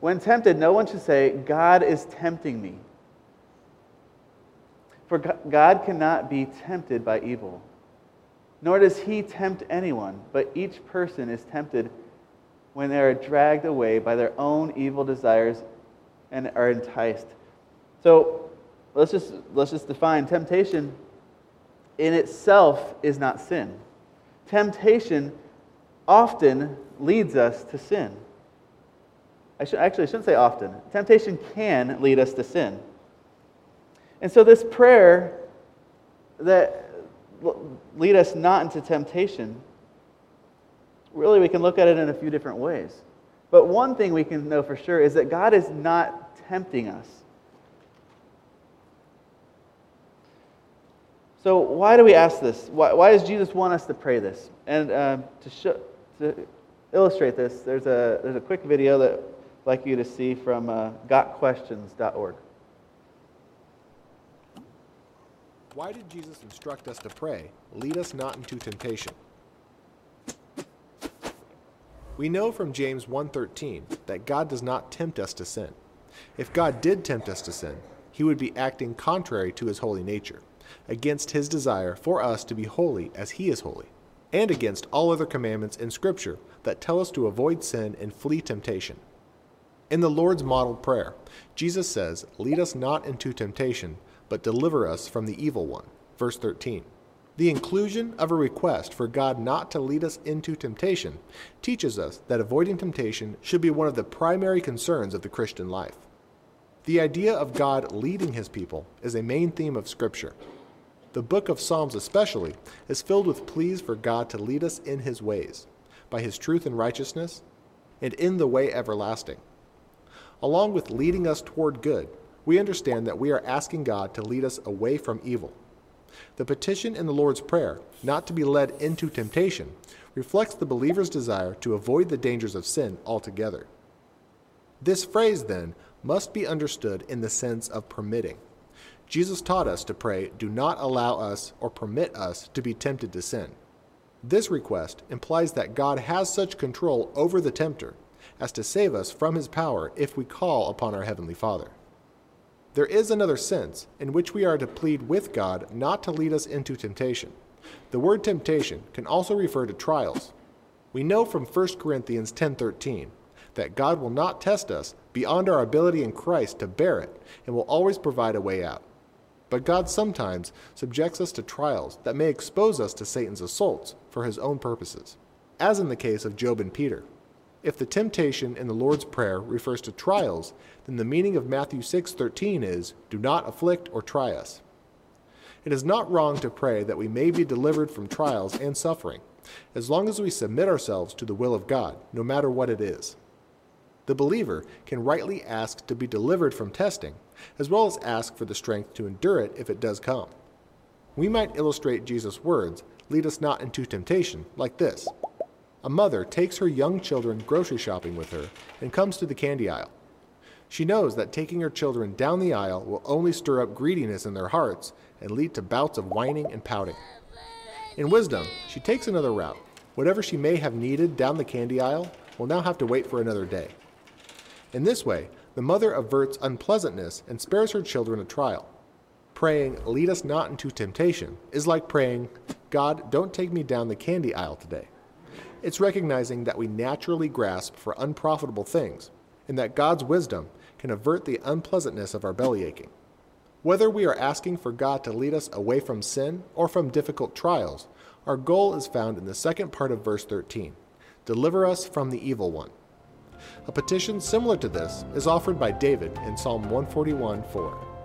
when tempted, no one should say, God is tempting me. For God cannot be tempted by evil, nor does he tempt anyone, but each person is tempted when they are dragged away by their own evil desires and are enticed. So let's just, let's just define temptation in itself is not sin. Temptation often leads us to sin. I should, actually, I shouldn't say often. Temptation can lead us to sin. And so, this prayer that lead us not into temptation, really, we can look at it in a few different ways. But one thing we can know for sure is that God is not tempting us. So, why do we ask this? Why, why does Jesus want us to pray this? And uh, to, show, to illustrate this, there's a, there's a quick video that like you to see from uh, gotquestions.org. Why did Jesus instruct us to pray, lead us not into temptation? We know from James 1:13 that God does not tempt us to sin. If God did tempt us to sin, he would be acting contrary to his holy nature against his desire for us to be holy as he is holy, and against all other commandments in Scripture that tell us to avoid sin and flee temptation. In the Lord's model prayer, Jesus says, Lead us not into temptation, but deliver us from the evil one. Verse 13. The inclusion of a request for God not to lead us into temptation teaches us that avoiding temptation should be one of the primary concerns of the Christian life. The idea of God leading his people is a main theme of Scripture. The book of Psalms, especially, is filled with pleas for God to lead us in his ways, by his truth and righteousness, and in the way everlasting. Along with leading us toward good, we understand that we are asking God to lead us away from evil. The petition in the Lord's Prayer, not to be led into temptation, reflects the believer's desire to avoid the dangers of sin altogether. This phrase, then, must be understood in the sense of permitting. Jesus taught us to pray, Do not allow us or permit us to be tempted to sin. This request implies that God has such control over the tempter as to save us from his power if we call upon our Heavenly Father. There is another sense in which we are to plead with God not to lead us into temptation. The word temptation can also refer to trials. We know from 1 Corinthians 10:13 that God will not test us beyond our ability in Christ to bear it and will always provide a way out. But God sometimes subjects us to trials that may expose us to Satan's assaults for his own purposes, as in the case of Job and Peter. If the temptation in the Lord's Prayer refers to trials, then the meaning of Matthew 6:13 is, "Do not afflict or try us." It is not wrong to pray that we may be delivered from trials and suffering, as long as we submit ourselves to the will of God, no matter what it is. The believer can rightly ask to be delivered from testing, as well as ask for the strength to endure it if it does come. We might illustrate Jesus' words, lead us not into temptation, like this. A mother takes her young children grocery shopping with her and comes to the candy aisle. She knows that taking her children down the aisle will only stir up greediness in their hearts and lead to bouts of whining and pouting. In wisdom, she takes another route. Whatever she may have needed down the candy aisle will now have to wait for another day. In this way, the mother averts unpleasantness and spares her children a trial. Praying, Lead us not into temptation, is like praying, God, don't take me down the candy aisle today. It's recognizing that we naturally grasp for unprofitable things, and that God's wisdom can avert the unpleasantness of our belly aching. Whether we are asking for God to lead us away from sin or from difficult trials, our goal is found in the second part of verse 13 Deliver us from the evil one. A petition similar to this is offered by David in Psalm 141 4.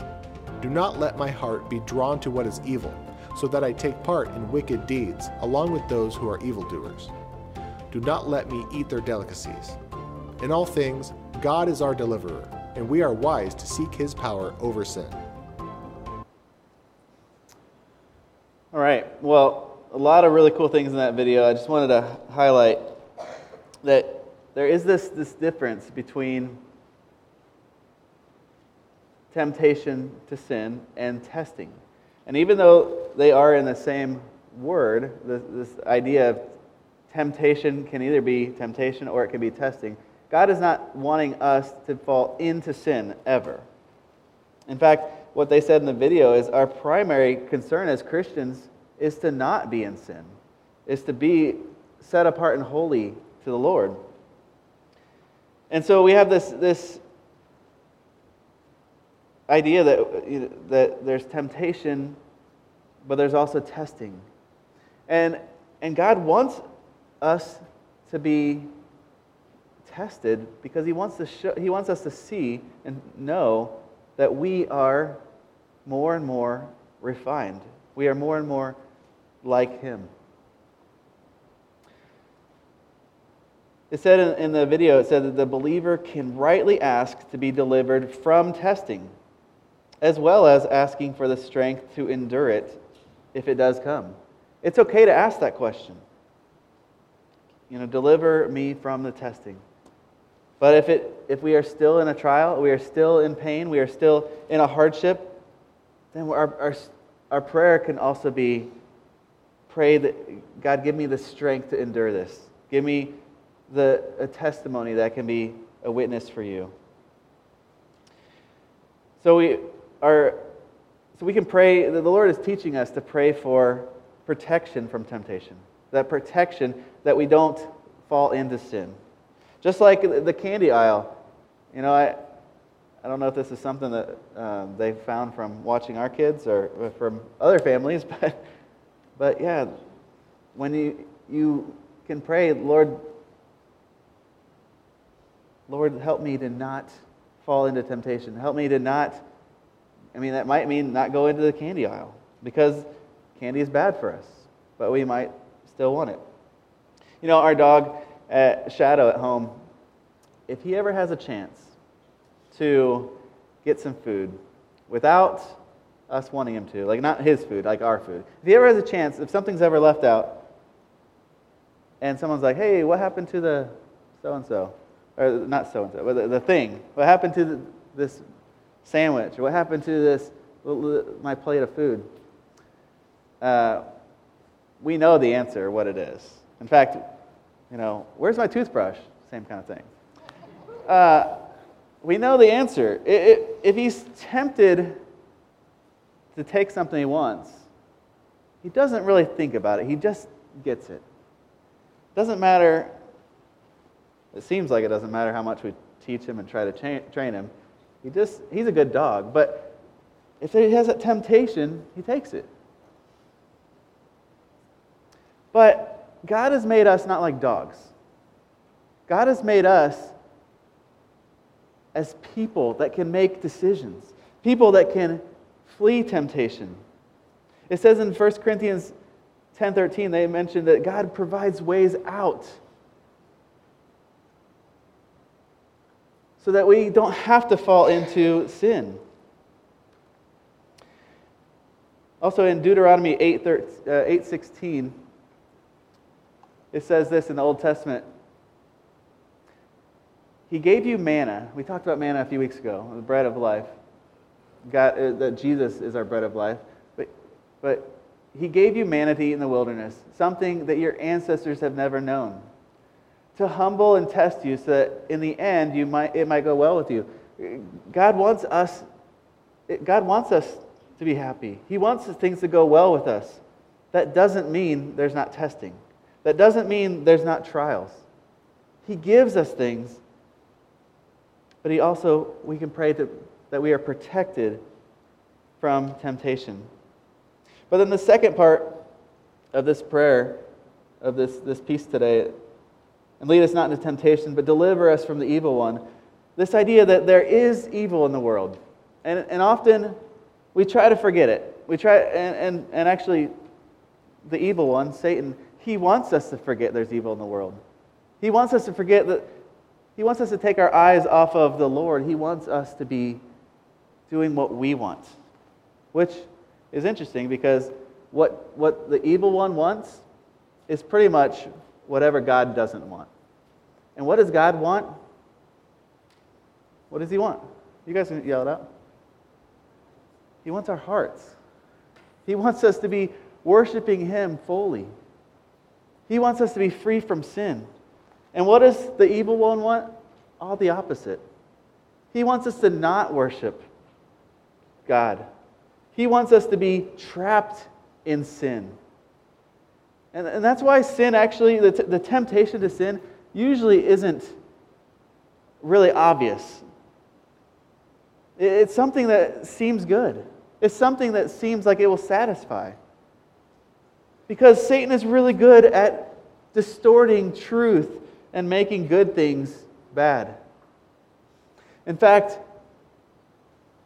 Do not let my heart be drawn to what is evil, so that I take part in wicked deeds, along with those who are evildoers. Do not let me eat their delicacies. In all things, God is our deliverer, and we are wise to seek his power over sin. All right. Well, a lot of really cool things in that video. I just wanted to highlight that there is this, this difference between temptation to sin and testing. And even though they are in the same word, this, this idea of temptation can either be temptation or it can be testing, God is not wanting us to fall into sin ever. In fact, what they said in the video is our primary concern as Christians is to not be in sin, is to be set apart and holy to the Lord. And so we have this, this idea that, that there's temptation, but there's also testing. And, and God wants us to be tested because he wants, to show, he wants us to see and know that we are more and more refined. We are more and more like him. It said in, the video, it said that the believer can rightly ask to be delivered from testing, as well as asking for the strength to endure it if it does come. It's okay to ask that question. You know, deliver me from the testing. But if, it, if we are still in a trial, we are still in pain, we are still in a hardship, then our, our, our prayer can also be pray that God, give me the strength to endure this. Give me the, a testimony that can be a witness for you. So we are so we can pray the Lord is teaching us to pray for protection from temptation. That protection that we don't fall into sin. Just like the candy aisle. You know, I I don't know if this is something that um, they found from watching our kids or from other families, but but yeah, when you you can pray, Lord, Lord, help me to not fall into temptation. Help me to not, I mean, that might mean not go into the candy aisle because candy is bad for us, but we might still want it. You know, our dog, at Shadow at home, if he ever has a chance to get some food without us wanting him to, like not his food, like our food, if he ever has a chance, if something's ever left out, and someone's like, hey, what happened to the so and so? or not so and so, but the, the, thing. What happened to the, this sandwich? What happened to this my plate of food? Uh, we know the answer, what it is. In fact, you know, where's my toothbrush? Same kind of thing. Uh, we know the answer. If he's tempted to take something he wants, he doesn't really think about it. He just gets it. Doesn't matter it seems like it doesn't matter how much we teach him and try to cha- train him. He just, he's a good dog. But if he has a temptation, he takes it. But God has made us not like dogs. God has made us as people that can make decisions, people that can flee temptation. It says in 1 Corinthians 10:13 they mentioned that God provides ways out so that we don't have to fall into sin. Also in Deuteronomy 8, uh, 8 16, it says this in the Old Testament. He gave you manna. We talked about manna a few weeks ago, the bread of life. God, uh, that Jesus is our bread of life. But, but he gave you manna to eat in the wilderness, something that your ancestors have never known to humble and test you so that in the end you might, it might go well with you. God wants us, God wants us to be happy. He wants things to go well with us. That doesn't mean there's not testing. That doesn't mean there's not trials. He gives us things, but he also, we can pray to, that we are protected from temptation. But then the second part of this prayer, of this, this piece today, and lead us not into temptation, but deliver us from the evil one. This idea that there is evil in the world. And, and often we try to forget it. We try, and, and, and actually, the evil one, Satan, he wants us to forget there's evil in the world. He wants us to forget that, he wants us to take our eyes off of the Lord. He wants us to be doing what we want, which is interesting because what, what the evil one wants is pretty much whatever God doesn't want. And what does God want? What does He want? You guys can yell it out. He wants our hearts. He wants us to be worshiping Him fully. He wants us to be free from sin. And what does the evil one want? all the opposite. He wants us to not worship God. He wants us to be trapped in sin. And, and that's why sin actually, the, t- the temptation to sin, usually isn't really obvious. It's something that seems good, it's something that seems like it will satisfy. Because Satan is really good at distorting truth and making good things bad. In fact,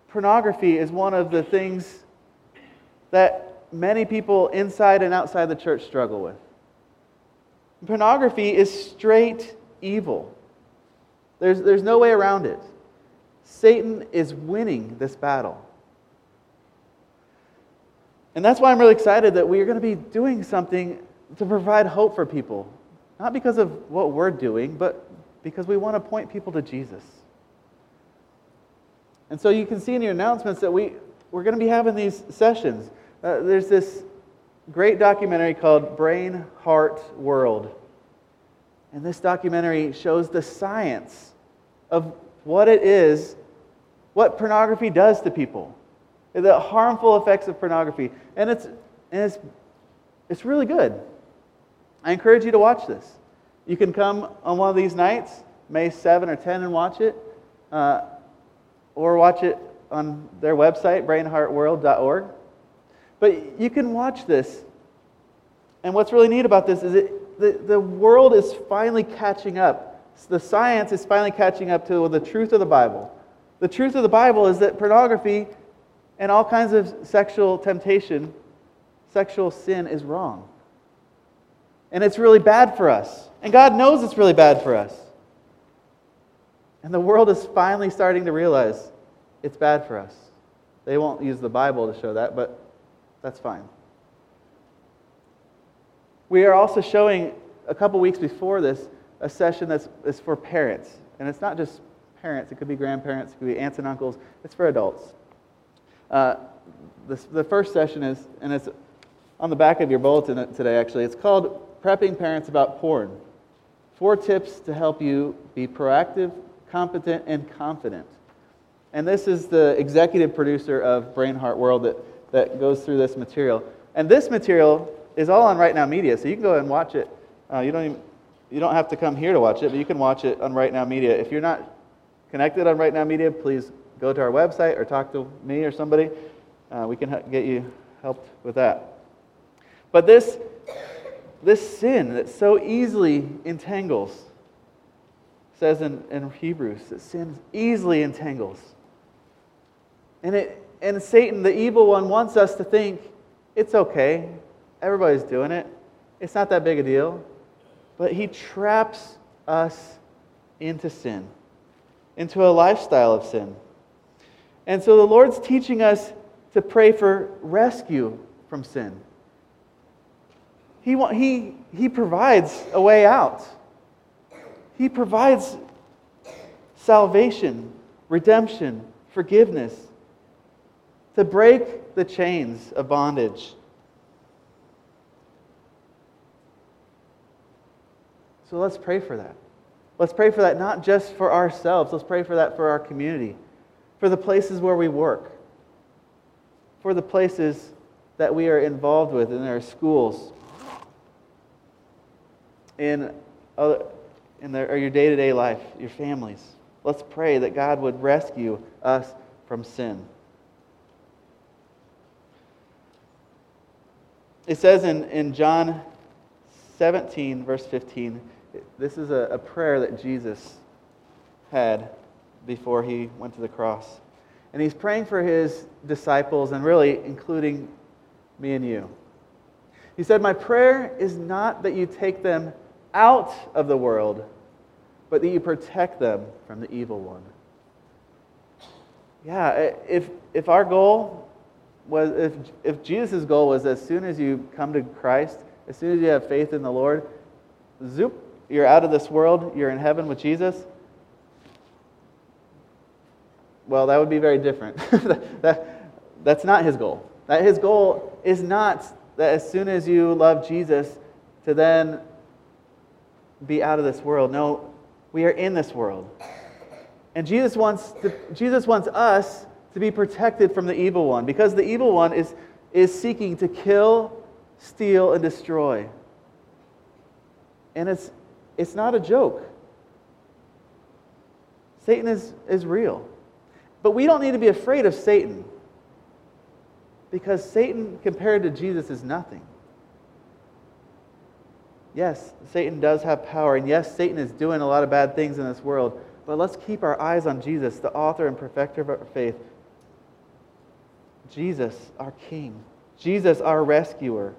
pornography is one of the things that many people inside and outside the church struggle with. Pornography is straight evil. There's, there's no way around it. Satan is winning this battle. And that's why I'm really excited that we are going to be doing something to provide hope for people. Not because of what we're doing, but because we want to point people to Jesus. And so you can see in your announcements that we, we're going to be having these sessions. Uh, there's this great documentary called Brain Heart World. And this documentary shows the science of what it is, what pornography does to people, the harmful effects of pornography. And it's, and it's, it's really good. I encourage you to watch this. You can come on one of these nights, May 7 or 10, and watch it, uh, or watch it on their website, brainheartworld.org. But you can watch this. And what's really neat about this is it, the, the world is finally catching up. The science is finally catching up to the truth of the Bible. The truth of the Bible is that pornography and all kinds of sexual temptation, sexual sin is wrong. And it's really bad for us. And God knows it's really bad for us. And the world is finally starting to realize it's bad for us. They won't use the Bible to show that, but that's fine. We are also showing a couple weeks before this a session that's is for parents. And it's not just parents, it could be grandparents, it could be aunts and uncles, it's for adults. Uh, the first session is, and it's on the back of your bulletin today actually, it's called Prepping Parents About Porn. Four tips to help you be proactive, competent, and confident. And this is the executive producer of Brain Heart World that that goes through this material. And this material is all on Right Now Media, so you can go and watch it. Uh, you, don't even, you don't have to come here to watch it, but you can watch it on Right Now Media. If you're not connected on Right Now Media, please go to our website or talk to me or somebody. Uh, we can get you helped with that. But this, this sin that so easily entangles, says in, in Hebrews, that sin easily entangles. And it, and Satan, the evil one, wants us to think it's okay. Everybody's doing it. It's not that big a deal. But he traps us into sin, into a lifestyle of sin. And so the Lord's teaching us to pray for rescue from sin. He, he, he provides a way out. He provides salvation, redemption, forgiveness to break the chains of bondage. So let's pray for that. Let's pray for that not just for ourselves, let's pray for that for our community, for the places where we work, for the places that we are involved with in our schools, in, other, in your day to day life, your families. Let's pray that God would rescue us from sin. It says in, in John 17, verse 15, this is a, a prayer that Jesus had before he went to the cross. And he's praying for his disciples and really including me and you. He said, My prayer is not that you take them out of the world, but that you protect them from the evil one. Yeah, if, if our goal was if, if Jesus' goal was as soon as you come to Christ, as soon as you have faith in the Lord, zoop, you're out of this world, you're in heaven with Jesus. Well, that would be very different. that, that's not his goal. That his goal is not that as soon as you love Jesus, to then be out of this world. No, we are in this world. And Jesus wants, to, Jesus wants us to be protected from the evil one because the evil one is, is seeking to kill, steal, and destroy. And it's, it's not a joke. Satan is, is real. But we don't need to be afraid of Satan because Satan, compared to Jesus, is nothing. Yes, Satan does have power, and yes, Satan is doing a lot of bad things in this world, but let's keep our eyes on Jesus, the author and perfecter of our faith. Jesus, our King. Jesus, our rescuer.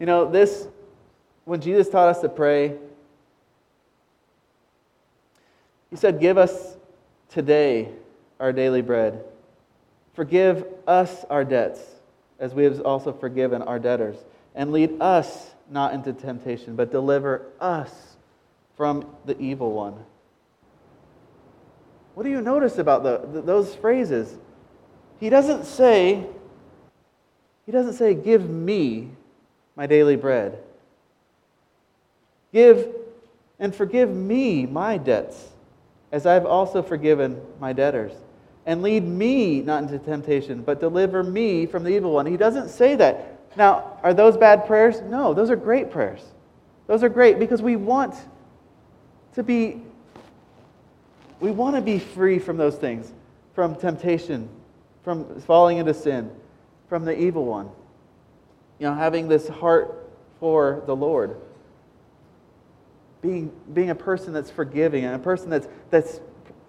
You know, this, when Jesus taught us to pray, he said, Give us today our daily bread. Forgive us our debts, as we have also forgiven our debtors. And lead us not into temptation, but deliver us from the evil one. What do you notice about the, those phrases? He doesn't say, he doesn't say, give me my daily bread. Give and forgive me my debts, as I've also forgiven my debtors. And lead me not into temptation, but deliver me from the evil one. He doesn't say that. Now, are those bad prayers? No, those are great prayers. Those are great because we want to be we want to be free from those things, from temptation, from falling into sin, from the evil one. You know, having this heart for the Lord. Being, being a person that's forgiving and a person that's, that's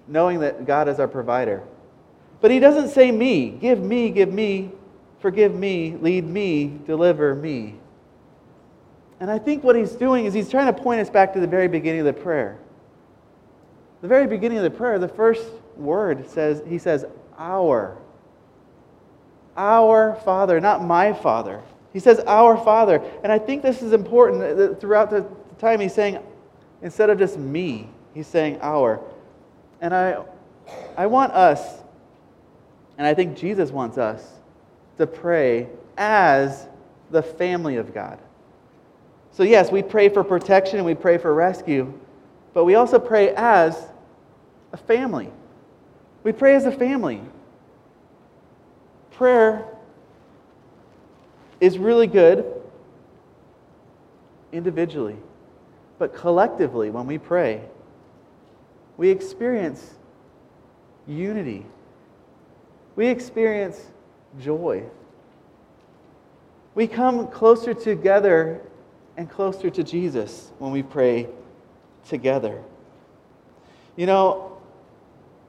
knowing that God is our provider. But he doesn't say me. Give me, give me, forgive me, lead me, deliver me. And I think what he's doing is he's trying to point us back to the very beginning of the prayer. The very beginning of the prayer, the first word says, he says, our. Our Father, not my Father. He says, our Father. And I think this is important throughout the time he's saying, instead of just me, he's saying our. And I, I want us, and I think Jesus wants us, to pray as the family of God. So, yes, we pray for protection and we pray for rescue, but we also pray as a family. We pray as a family. Prayer is really good individually, but collectively, when we pray, we experience unity. We experience joy. We come closer together and closer to Jesus when we pray together. You know,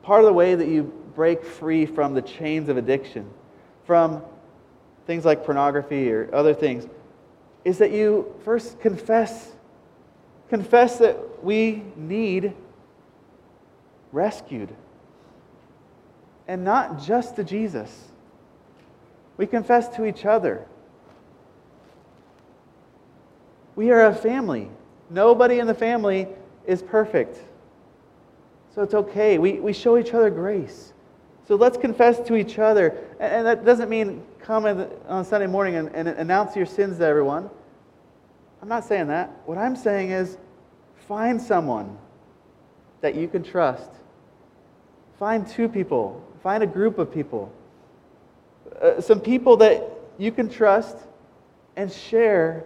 part of the way that you break free from the chains of addiction, from things like pornography or other things, is that you first confess confess that we need rescued. And not just to Jesus. We confess to each other. We are a family. Nobody in the family is perfect. So it's okay. We, we show each other grace. So let's confess to each other. And, and that doesn't mean come on Sunday morning and, and announce your sins to everyone. I'm not saying that. What I'm saying is find someone that you can trust. Find two people. Find a group of people uh, some people that you can trust and share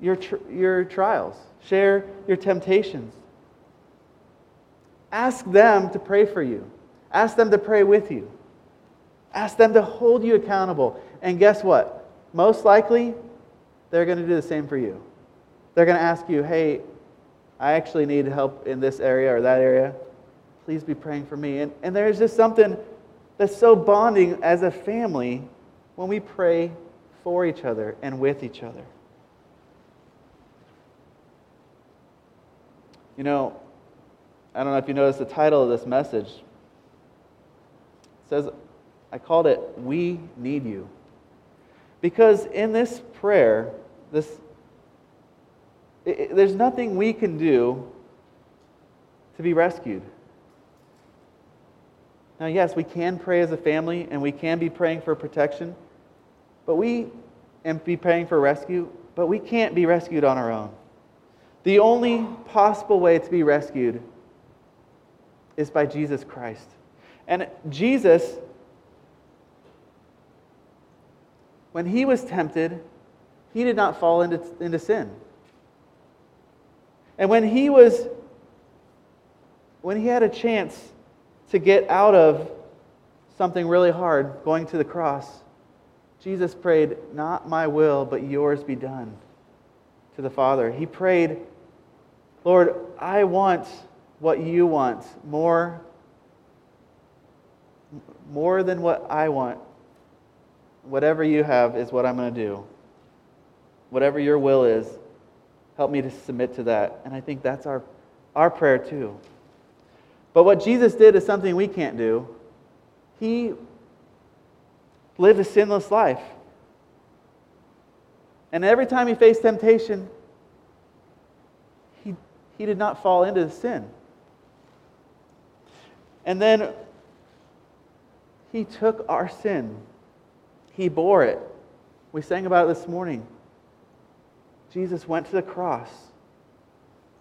your, tr- your trials, share your temptations. Ask them to pray for you, ask them to pray with you, ask them to hold you accountable. And guess what? Most likely, they're going to do the same for you. They're going to ask you, hey, I actually need help in this area or that area. Please be praying for me. And, and there's just something that's so bonding as a family when we pray for each other and with each other. You know, I don't know if you noticed the title of this message. It says, I called it, We Need You. Because in this prayer, this, it, there's nothing we can do to be rescued. Now, yes, we can pray as a family and we can be praying for protection, but we and be praying for rescue, but we can't be rescued on our own. The only possible way to be rescued is by Jesus Christ. And Jesus, when he was tempted, he did not fall into, into sin. And when he was, when he had a chance to get out of something really hard, going to the cross, Jesus prayed, Not my will, but yours be done to the Father. He prayed, Lord, I want what you want more, more than what I want. Whatever you have is what I'm going to do. Whatever your will is, help me to submit to that. And I think that's our, our prayer too. But what Jesus did is something we can't do. He lived a sinless life. And every time he faced temptation, he, he did not fall into the sin. And then he took our sin, he bore it. We sang about it this morning. Jesus went to the cross.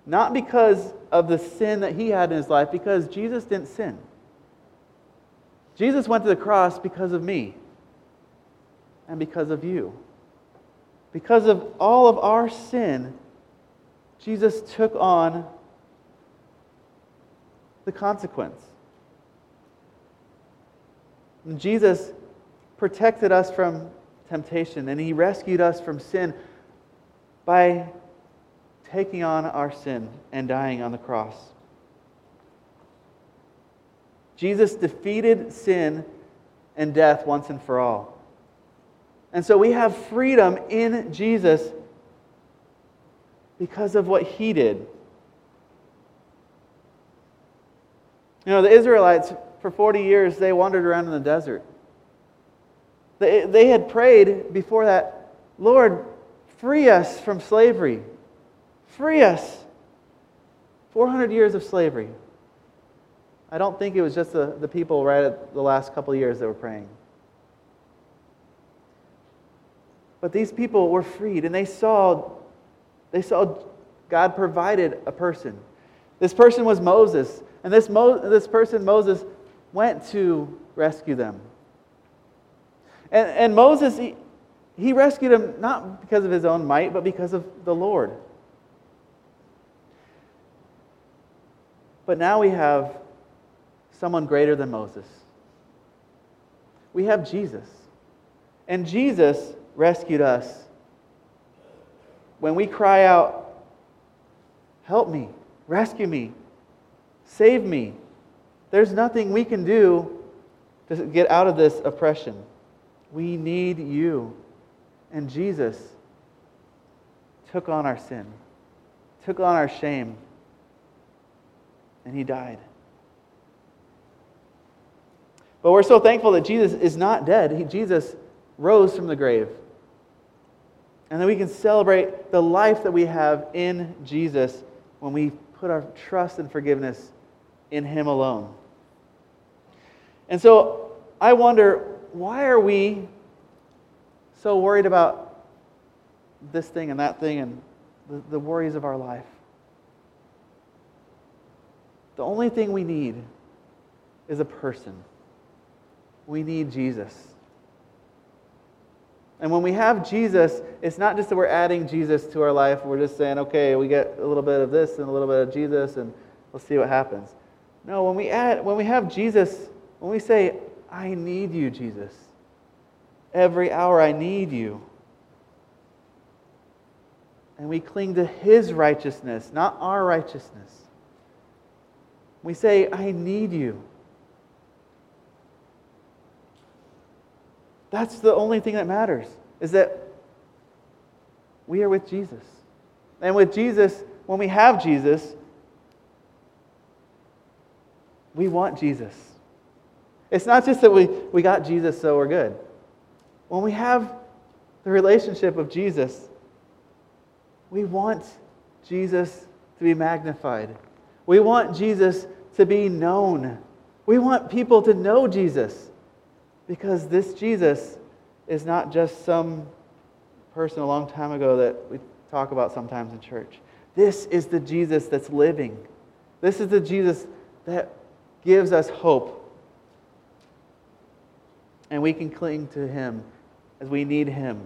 Not because of the sin that he had in his life, because Jesus didn't sin. Jesus went to the cross because of me and because of you. Because of all of our sin, Jesus took on the consequence. And Jesus protected us from temptation and he rescued us from sin by taking on our sin and dying on the cross. Jesus defeated sin and death once and for all. And so we have freedom in Jesus because of what he did. You know, the Israelites, for 40 years, they wandered around in the desert. They, they had prayed before that, Lord, Free us from slavery. Free us. 400 years of slavery. I don't think it was just the, the people right at the last couple of years that were praying. But these people were freed and they saw, they saw God provided a person. This person was Moses. And this, Mo, this person, Moses, went to rescue them. And, and Moses, he rescued him not because of his own might, but because of the Lord. But now we have someone greater than Moses. We have Jesus. And Jesus rescued us. When we cry out, Help me, rescue me, save me, there's nothing we can do to get out of this oppression. We need you. And Jesus took on our sin, took on our shame, and he died. But we're so thankful that Jesus is not dead. He, Jesus rose from the grave. And that we can celebrate the life that we have in Jesus when we put our trust and forgiveness in Him alone. And so I wonder why are we so worried about this thing and that thing and the, the worries of our life. The only thing we need is a person. We need Jesus. And when we have Jesus, it's not just that we're adding Jesus to our life, we're just saying, okay, we get a little bit of this and a little bit of Jesus, and we'll see what happens. No, when we add, when we have Jesus, when we say, I need you, Jesus, Every hour I need you. And we cling to His righteousness, not our righteousness. We say, I need you. That's the only thing that matters, is that we are with Jesus. And with Jesus, when we have Jesus, we want Jesus. It's not just that we, we got Jesus, so we're good. When we have the relationship of Jesus, we want Jesus to be magnified. We want Jesus to be known. We want people to know Jesus because this Jesus is not just some person a long time ago that we talk about sometimes in church. This is the Jesus that's living. This is the Jesus that gives us hope. And we can cling to him as we need him,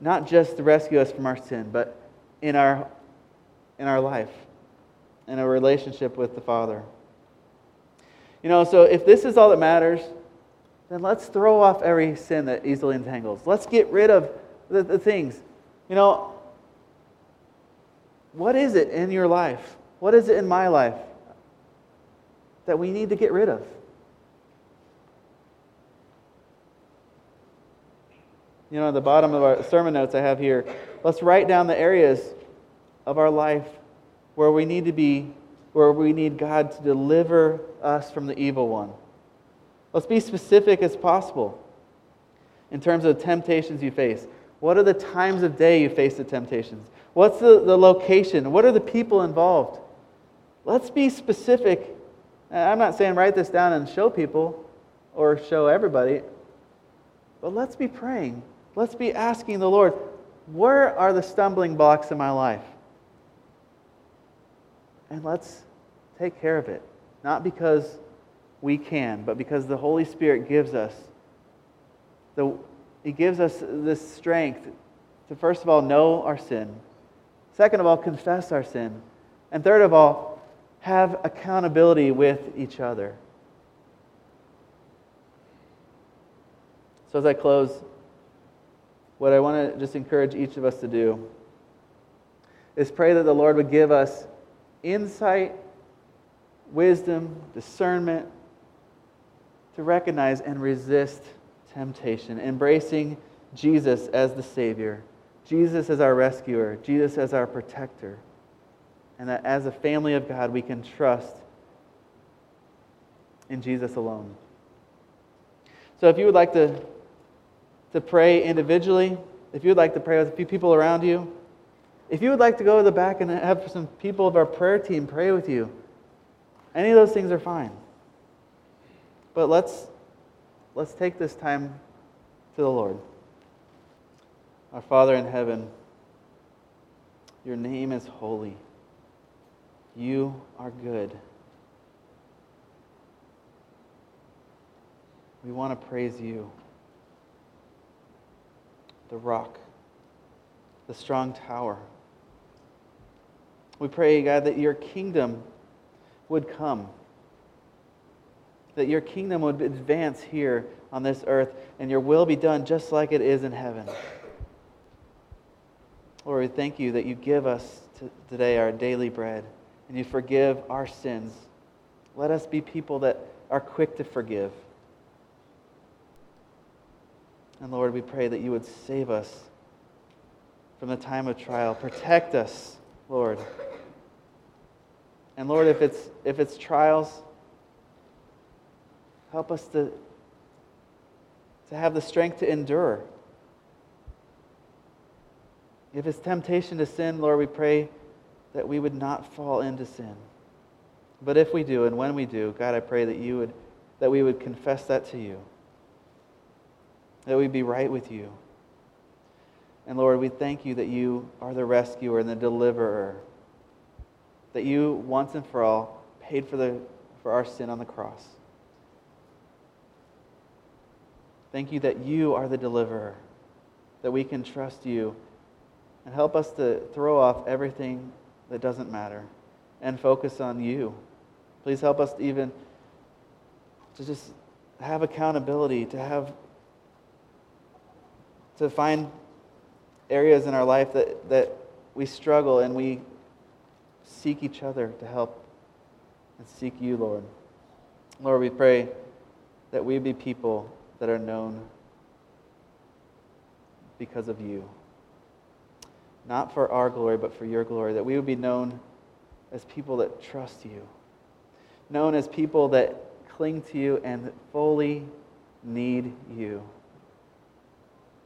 not just to rescue us from our sin, but in our, in our life, in a relationship with the Father. You know, so if this is all that matters, then let's throw off every sin that easily entangles. Let's get rid of the, the things. You know, what is it in your life? What is it in my life that we need to get rid of? You know, at the bottom of our sermon notes I have here, let's write down the areas of our life where we need to be, where we need God to deliver us from the evil one. Let's be specific as possible in terms of temptations you face. What are the times of day you face the temptations? What's the, the location? What are the people involved? Let's be specific. I'm not saying write this down and show people or show everybody, but let's be praying. Let's be asking the Lord, where are the stumbling blocks in my life? And let's take care of it. Not because we can, but because the Holy Spirit gives us the He gives us this strength to first of all know our sin. Second of all, confess our sin. And third of all, have accountability with each other. So as I close, what I want to just encourage each of us to do is pray that the Lord would give us insight, wisdom, discernment to recognize and resist temptation, embracing Jesus as the Savior, Jesus as our rescuer, Jesus as our protector, and that as a family of God, we can trust in Jesus alone. So if you would like to to pray individually, if you would like to pray with a few people around you, if you would like to go to the back and have some people of our prayer team pray with you, any of those things are fine. But let's, let's take this time to the Lord. Our Father in heaven, your name is holy. You are good. We want to praise you the rock, the strong tower. We pray, God, that your kingdom would come, that your kingdom would advance here on this earth, and your will be done just like it is in heaven. Lord, we thank you that you give us today our daily bread and you forgive our sins. Let us be people that are quick to forgive. And Lord, we pray that you would save us from the time of trial. Protect us, Lord. And Lord, if it's, if it's trials, help us to, to have the strength to endure. If it's temptation to sin, Lord, we pray that we would not fall into sin. But if we do, and when we do, God, I pray that you would that we would confess that to you that we be right with you. And Lord, we thank you that you are the rescuer and the deliverer, that you once and for all paid for, the, for our sin on the cross. Thank you that you are the deliverer, that we can trust you, and help us to throw off everything that doesn't matter and focus on you. Please help us to even to just have accountability, to have to find areas in our life that, that we struggle and we seek each other to help and seek you, Lord. Lord, we pray that we be people that are known because of you. Not for our glory, but for your glory. That we would be known as people that trust you. Known as people that cling to you and fully need you.